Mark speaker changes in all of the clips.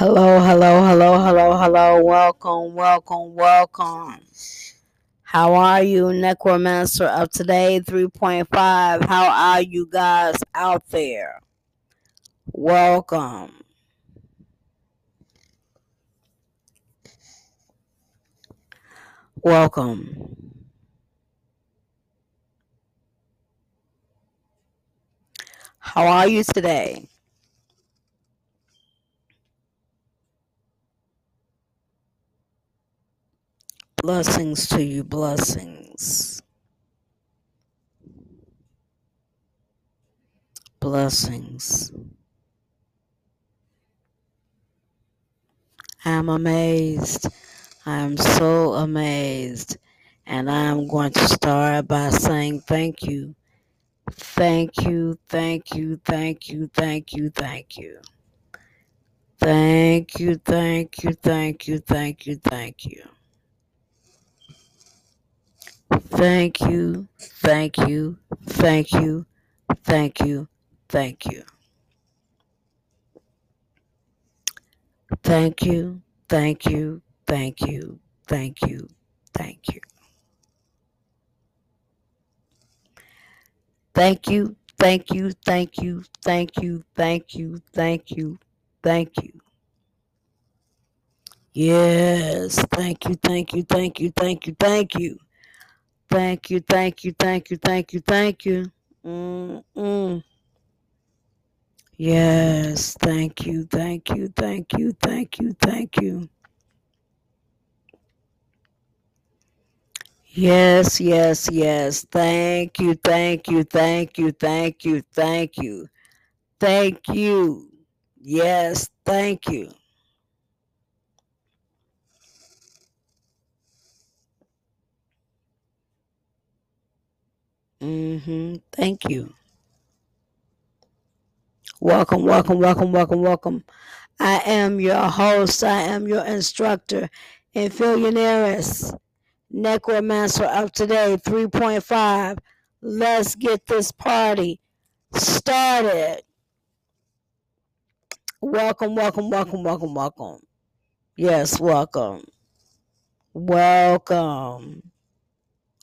Speaker 1: Hello, hello, hello, hello, hello. Welcome, welcome, welcome. How are you, Necromancer of today 3.5? How are you guys out there? Welcome. Welcome. How are you today? Blessings to you, blessings. Blessings. I'm amazed. I'm so amazed. And I'm going to start by saying thank you. Thank you, thank you, thank you, thank you, thank you. Thank you, thank you, thank you, thank you, thank you. Thank you, thank you, thank you, thank you, thank you. Thank you, thank you, thank you, thank you, thank you. Thank you, thank you, thank you, thank you, thank you, thank you, thank you. Thank you. Yes, thank you, thank you, thank you, thank you, thank you. Thank you, thank you, thank you, thank you, thank you. Mm-mm. Yes, thank you, thank you, thank you, thank you, thank you. Yes, yes, yes. Thank you, thank you, thank you, thank you, thank you. Thank you. Yes, thank you. Mm-hmm. Thank you. Welcome, welcome, welcome, welcome, welcome. I am your host. I am your instructor, Infillionaires, Necromancer of today, 3.5. Let's get this party started. Welcome, welcome, welcome, welcome, welcome. Yes, welcome. Welcome.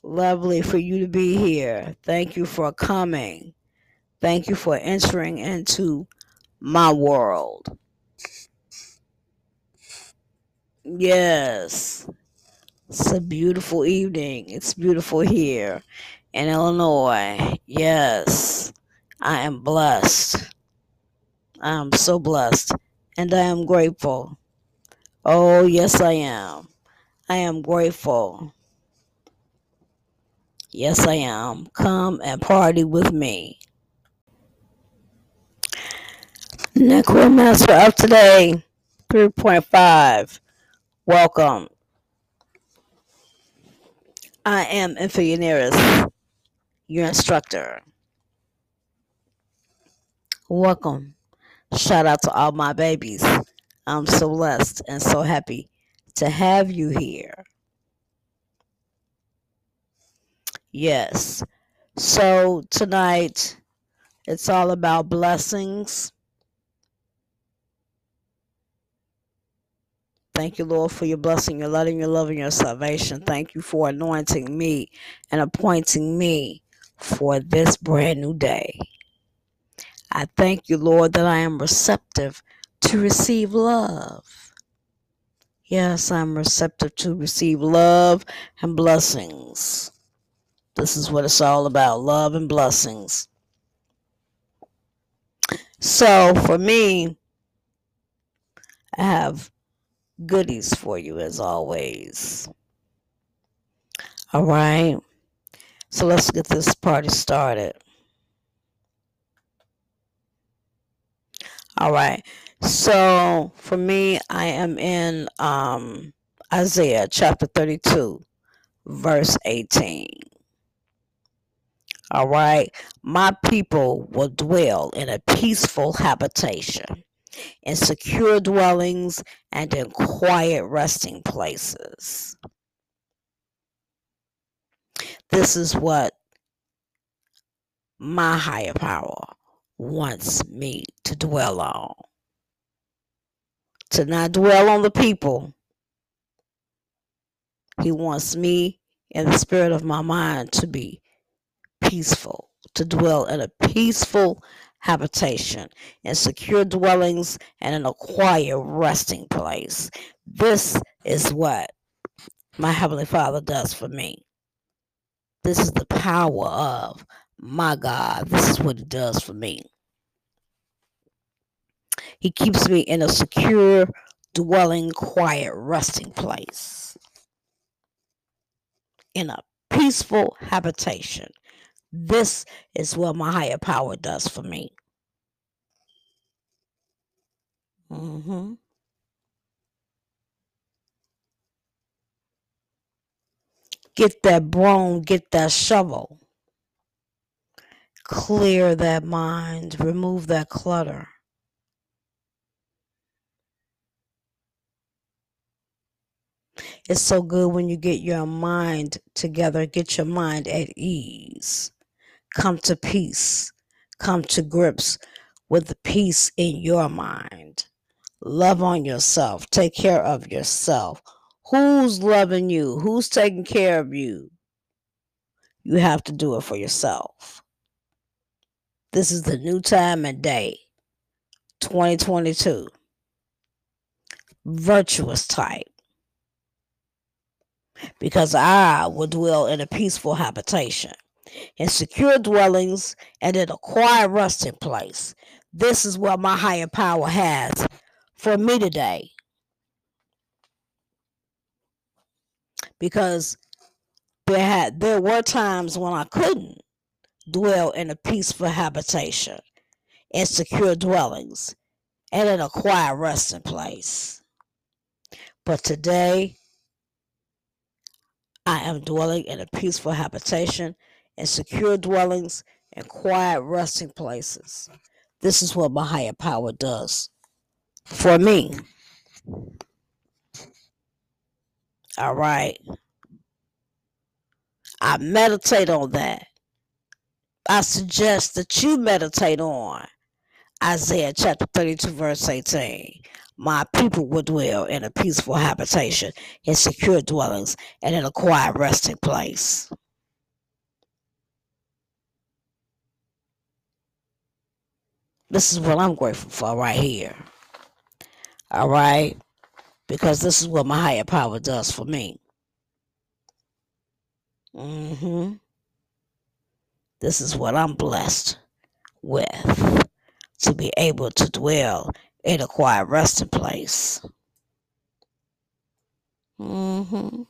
Speaker 1: Lovely for you to be here. Thank you for coming. Thank you for entering into my world. Yes. It's a beautiful evening. It's beautiful here in Illinois. Yes. I am blessed. I am so blessed. And I am grateful. Oh, yes, I am. I am grateful. Yes, I am. Come and party with me. Necromancer of today, 3.5. Welcome. I am Infillionaires, your instructor. Welcome. Shout out to all my babies. I'm so blessed and so happy to have you here. Yes. So tonight, it's all about blessings. Thank you, Lord, for your blessing, your letting, your love, and your salvation. Thank you for anointing me and appointing me for this brand new day. I thank you, Lord, that I am receptive to receive love. Yes, I'm receptive to receive love and blessings. This is what it's all about love and blessings. So, for me, I have goodies for you as always. All right. So, let's get this party started. All right. So, for me, I am in um, Isaiah chapter 32, verse 18. All right. My people will dwell in a peaceful habitation, in secure dwellings, and in quiet resting places. This is what my higher power wants me to dwell on, to not dwell on the people. He wants me and the spirit of my mind to be peaceful, to dwell in a peaceful habitation, in secure dwellings, and in a quiet resting place. This is what my Heavenly Father does for me. This is the power of my God. This is what He does for me. He keeps me in a secure, dwelling, quiet, resting place. In a peaceful habitation. This is what my higher power does for me. Mm-hmm. Get that broom, get that shovel. Clear that mind, remove that clutter. It's so good when you get your mind together, get your mind at ease, come to peace, come to grips with the peace in your mind. Love on yourself, take care of yourself. Who's loving you? Who's taking care of you? You have to do it for yourself. This is the new time and day, 2022. Virtuous type because I will dwell in a peaceful habitation, in secure dwellings, and in a quiet resting place. This is what my higher power has for me today. Because there had there were times when I couldn't dwell in a peaceful habitation, in secure dwellings, and in a quiet resting place. But today I am dwelling in a peaceful habitation, in secure dwellings, and quiet resting places. This is what my higher power does for me. All right. I meditate on that. I suggest that you meditate on Isaiah chapter 32, verse 18 my people will dwell in a peaceful habitation, in secure dwellings, and in a quiet resting place. This is what I'm grateful for right here. All right? Because this is what my higher power does for me. Mm-hmm. This is what I'm blessed with to be able to dwell in a quiet resting place. Mm-hmm.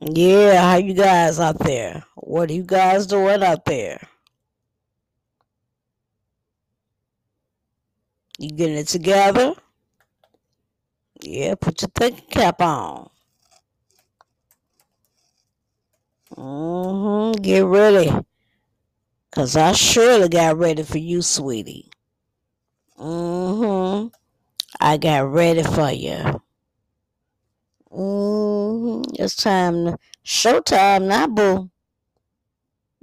Speaker 1: Yeah, how you guys out there? What are you guys doing out there? You getting it together? Yeah, put your thinking cap on. Mm-hmm. Get ready. Cause I surely got ready for you, sweetie. Mm-hmm. I got ready for you. Mm-hmm. It's time to showtime now, boo.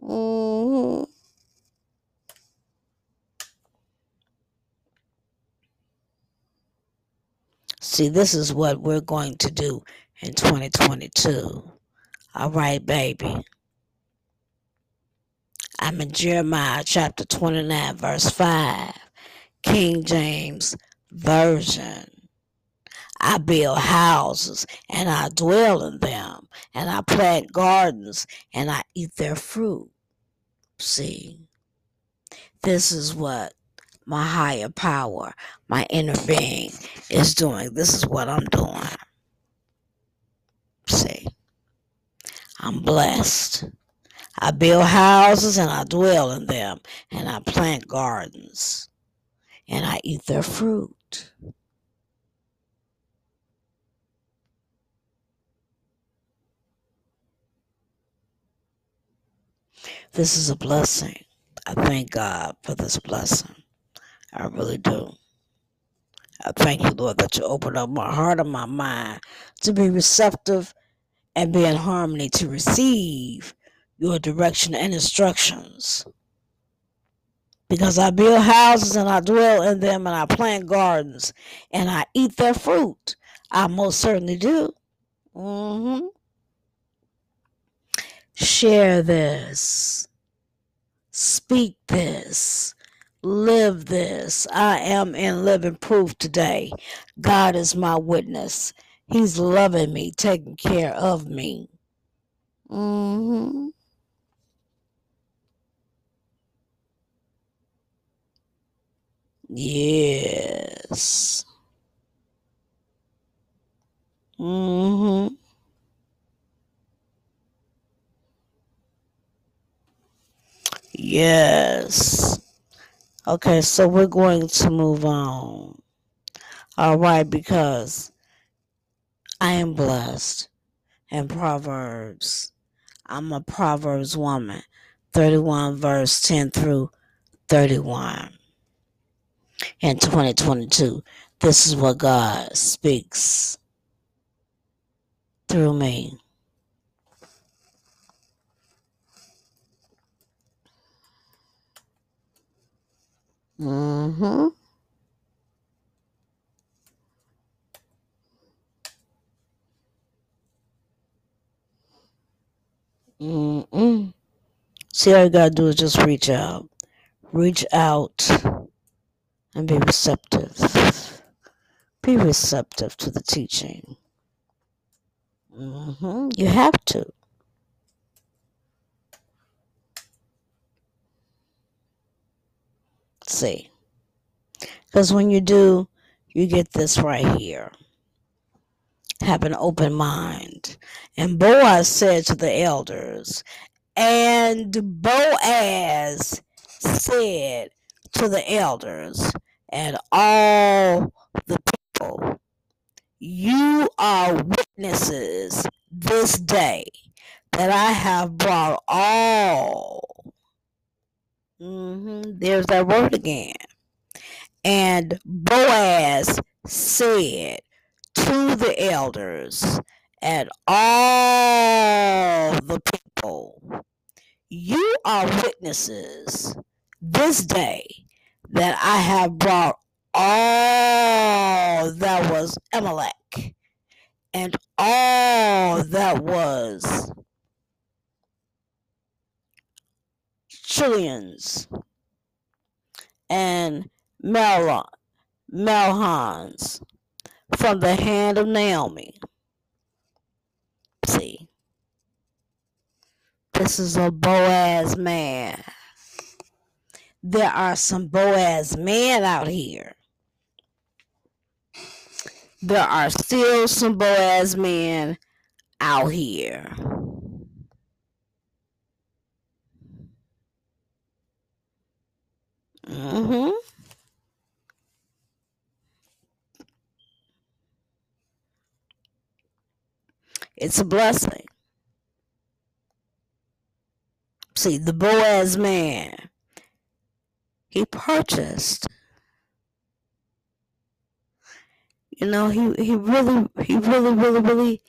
Speaker 1: Mm-hmm. See, this is what we're going to do in 2022. All right, baby. I'm in Jeremiah chapter 29, verse 5, King James Version. I build houses and I dwell in them, and I plant gardens and I eat their fruit. See, this is what my higher power, my inner being is doing. This is what I'm doing. See, I'm blessed. I build houses and I dwell in them, and I plant gardens and I eat their fruit. This is a blessing. I thank God for this blessing. I really do. I thank you, Lord, that you open up my heart and my mind to be receptive and be in harmony to receive your direction and instructions. Because I build houses and I dwell in them and I plant gardens and I eat their fruit. I most certainly do. Mm-hmm. Share this. Speak this. Live this. I am in living proof today. God is my witness. He's loving me, taking care of me. Mm-hmm. Yes. Mm-hmm. Yes. Okay, so we're going to move on. All right, because I am blessed. And Proverbs, I'm a Proverbs woman. 31 verse 10 through 31. In 2022, this is what God speaks through me. Mm-hmm. Mm-mm. See, all you gotta do is just reach out. Reach out and be receptive. Be receptive to the teaching. Mm-hmm. You have to. See. Because when you do, you get this right here. Have an open mind. And Boaz said to the elders, and Boaz said to the elders and all the people, You are witnesses this day that I have brought all. There's that word again. And Boaz said to the elders and all the people, You are witnesses this day that I have brought all that was Amalek and all that was Chilion's and Mahlon, Mahlon's from the hand of Naomi. See, this is a Boaz man. There are some Boaz men out here. There are still some Boaz men out here. Mm-hmm. It's a blessing. See, the Boaz man, he purchased. You know, he, he really, he really, really, really,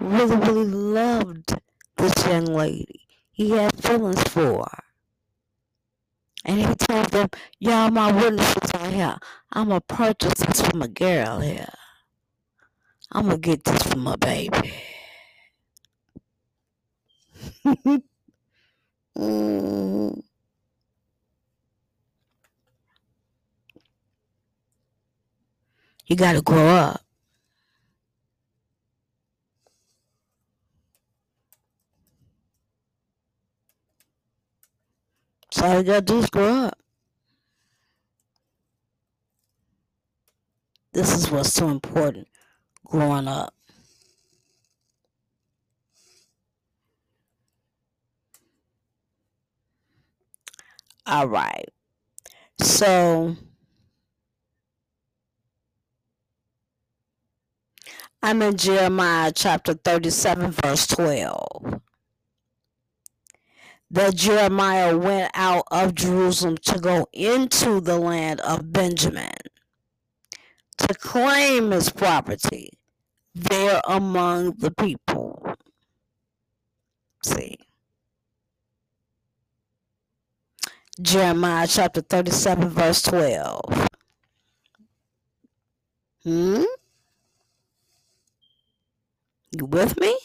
Speaker 1: really, really loved this young lady. He had feelings for her. And he told them, Y'all my witnesses out here. I'm going to purchase this from a girl here. I'm going to get this from my baby. You got to grow up. So all you got to do is grow up. This is what's so important growing up. All right. So I'm in Jeremiah chapter 37, verse 12. That Jeremiah went out of Jerusalem to go into the land of Benjamin to claim his property there among the people. see. Jeremiah chapter 37, verse 12. Hmm? You with me?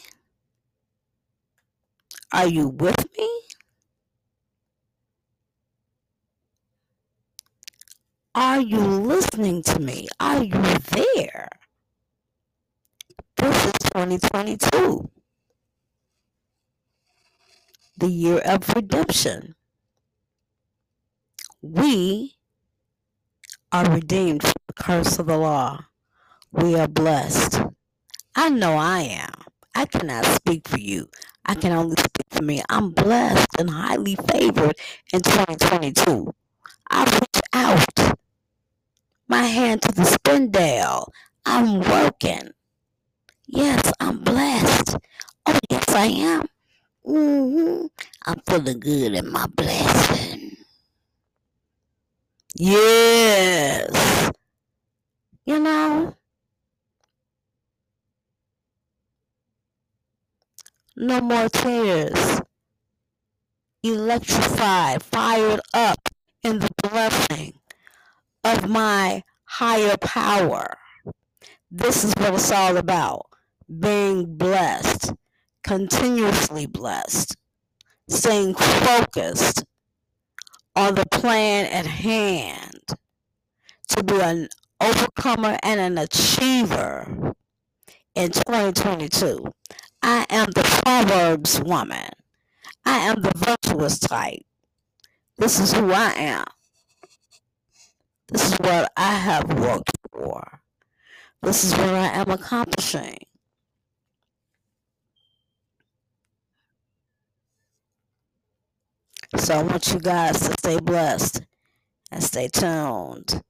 Speaker 1: Are you with me? Are you listening to me? Are you there? This is 2022, the year of redemption. We are redeemed from the curse of the law. We are blessed. I know I am. I cannot speak for you. I can only speak for me. I'm blessed and highly favored in 2022. I reach out my hand to the spindle. I'm working. Yes, I'm blessed. Oh, yes, I am. Mm-hmm. I'm feeling good in my blessing. Yes. You know, no more tears. Electrified, fired up in the blessing of my higher power. This is what it's all about being blessed, continuously blessed, staying focused on the plan at hand to be an overcomer and an achiever in 2022. I am the Proverbs woman. I am the virtuous type. This is who I am. This is what I have worked for. This is what I am accomplishing. So I want you guys to stay blessed and stay tuned.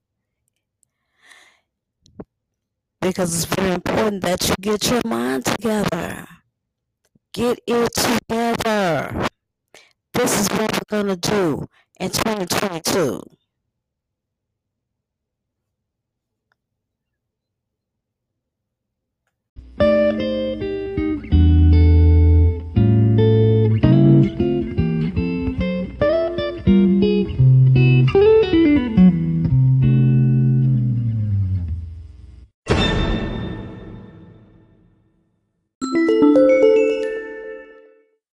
Speaker 1: Because it's very important that you get your mind together. Get it together. This is what we're going to do in 2022.